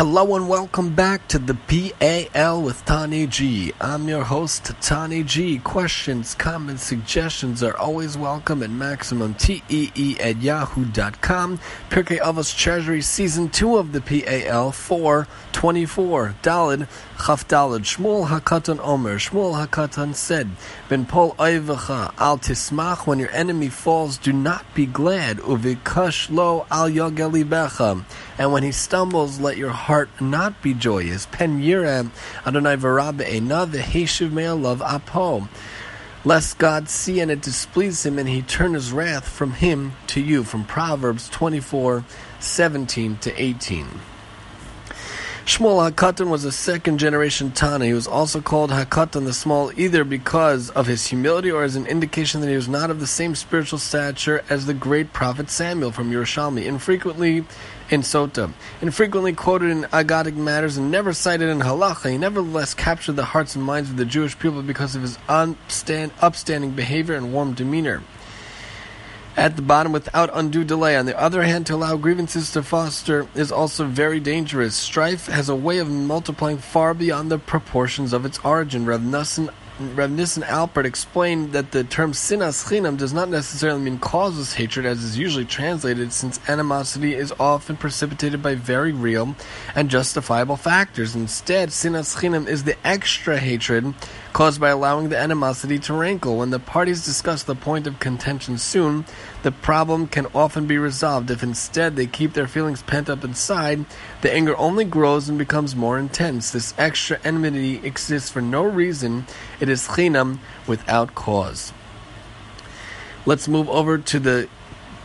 Hello and welcome back to the PAL with Tani G. I'm your host, Tani G. Questions, comments, suggestions are always welcome at MaximumTEE at yahoo.com. Pirkei Avos Treasury Season 2 of the PAL 424. Dalid, Chaf Dalid. Shmuel Hakatan Omer. Shmuel Hakatan said, Ben Pol Oivacha, Al Tismach, when your enemy falls, do not be glad. Uvikash lo al Yogelibecha. And when he stumbles, let your heart not be joyous. Pen Adonai Varabe Ena Veheshiv Me'alav Apo. Lest God see and it displease him, and he turn his wrath from him to you. From Proverbs 24, 17 to 18. Shmuel HaKatan was a second generation Tanna. He was also called HaKatan the Small either because of his humility or as an indication that he was not of the same spiritual stature as the great prophet Samuel from Yerushalmi. Infrequently in Sota, infrequently quoted in Agadic matters and never cited in Halacha, he nevertheless captured the hearts and minds of the Jewish people because of his upstanding behavior and warm demeanor at the bottom without undue delay. On the other hand, to allow grievances to foster is also very dangerous. Strife has a way of multiplying far beyond the proportions of its origin. Rav Nassim Rav Nissen Alpert explained that the term sinas chinam does not necessarily mean causeless hatred as is usually translated, since animosity is often precipitated by very real and justifiable factors. Instead, sinas chinam is the extra hatred caused by allowing the animosity to rankle. When the parties discuss the point of contention soon, the problem can often be resolved. If instead they keep their feelings pent up inside, the anger only grows and becomes more intense. This extra enmity exists for no reason. It is chinam without cause. Let's move over to the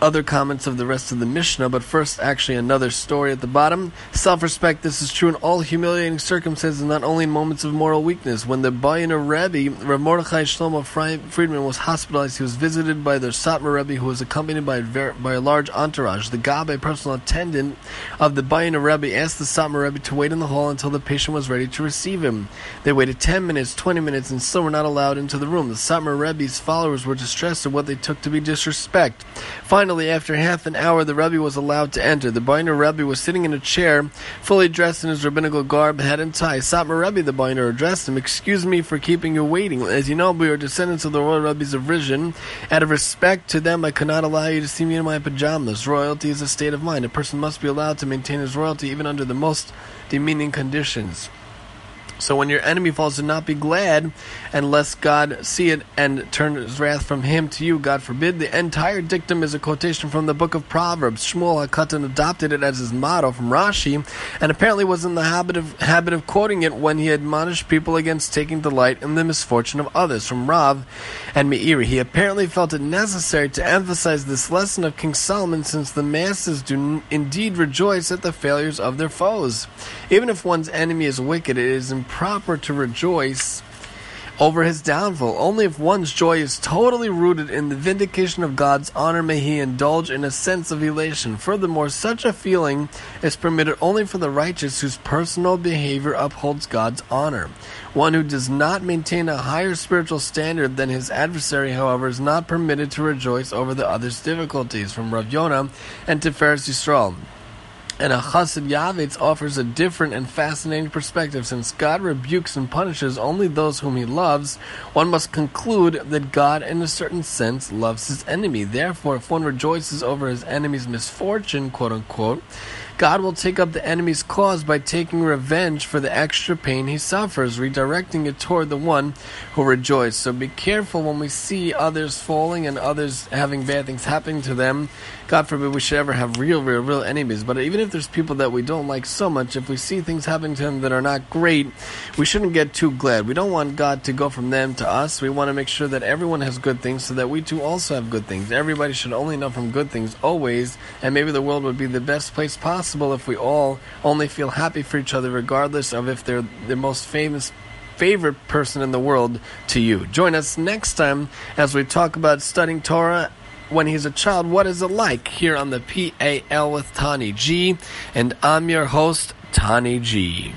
other comments of the rest of the Mishnah, but first, actually, another story at the bottom. Self respect, this is true in all humiliating circumstances, not only in moments of moral weakness. When the Boyaner Rebbe, Rav Mordechai Shlomo Friedman, was hospitalized, he was visited by the Satmar Rebbe, who was accompanied by a, very, by a large entourage. The Gabbai, personal attendant of the Boyaner Rebbe, asked the Satmar Rebbe to wait in the hall until the patient was ready to receive him. They waited 10 minutes, 20 minutes, and still were not allowed into the room. The Satmar Rebbe's followers were distressed at what they took to be disrespect. Finally, Finally, after half an hour, the Rebbe was allowed to enter. The Boyaner Rebbe was sitting in a chair, fully dressed in his rabbinical garb, hat and tie. Satmar Rebbe, the Boyaner, addressed him, Excuse me for keeping you waiting. As you know, we are descendants of the royal Rebbe's of Ruzhin. Out of respect to them, I cannot allow you to see me in my pajamas. Royalty is a state of mind. A person must be allowed to maintain his royalty even under the most demeaning conditions. So when your enemy falls, do not be glad unless God see it and turn his wrath from him to you. God forbid. The entire dictum is a quotation from the book of Proverbs. Shmuel HaKatan adopted it as his motto from Rashi, and apparently was in the habit of habit of quoting it when he admonished people against taking delight in the misfortune of others. From Rav and Meiri, he apparently felt it necessary to emphasize this lesson of King Solomon, since the masses do indeed rejoice at the failures of their foes. Even if one's enemy is wicked, it is improper to rejoice over his downfall. Only if one's joy is totally rooted in the vindication of God's honor may he indulge in a sense of elation. Furthermore, such a feeling is permitted only for the righteous whose personal behavior upholds God's honor. One who does not maintain a higher spiritual standard than his adversary, however, is not permitted to rejoice over the other's difficulties. From Rav Yonah and Tiferes Yisrael. And a Chassid Yavitz offers a different and fascinating perspective. Since God rebukes and punishes only those whom he loves, one must conclude that God, in a certain sense, loves his enemy. Therefore, if one rejoices over his enemy's misfortune, quote unquote, God will take up the enemy's cause by taking revenge for the extra pain he suffers, redirecting it toward the one who rejoiced. So be careful when we see others falling and others having bad things happening to them. God forbid we should ever have real, real, real enemies. But even if there's people that we don't like so much, if we see things happening to them that are not great, we shouldn't get too glad. We don't want God to go from them to us. We want to make sure that everyone has good things so that we too also have good things. Everybody should only know from good things always, and maybe the world would be the best place possible possible if we all only feel happy for each other, regardless of if they're the most famous favorite person in the world to you. Join us next time as we talk about studying Torah when he's a child. What is it like here on the PAL with Tani G? And I'm your host, Tani G.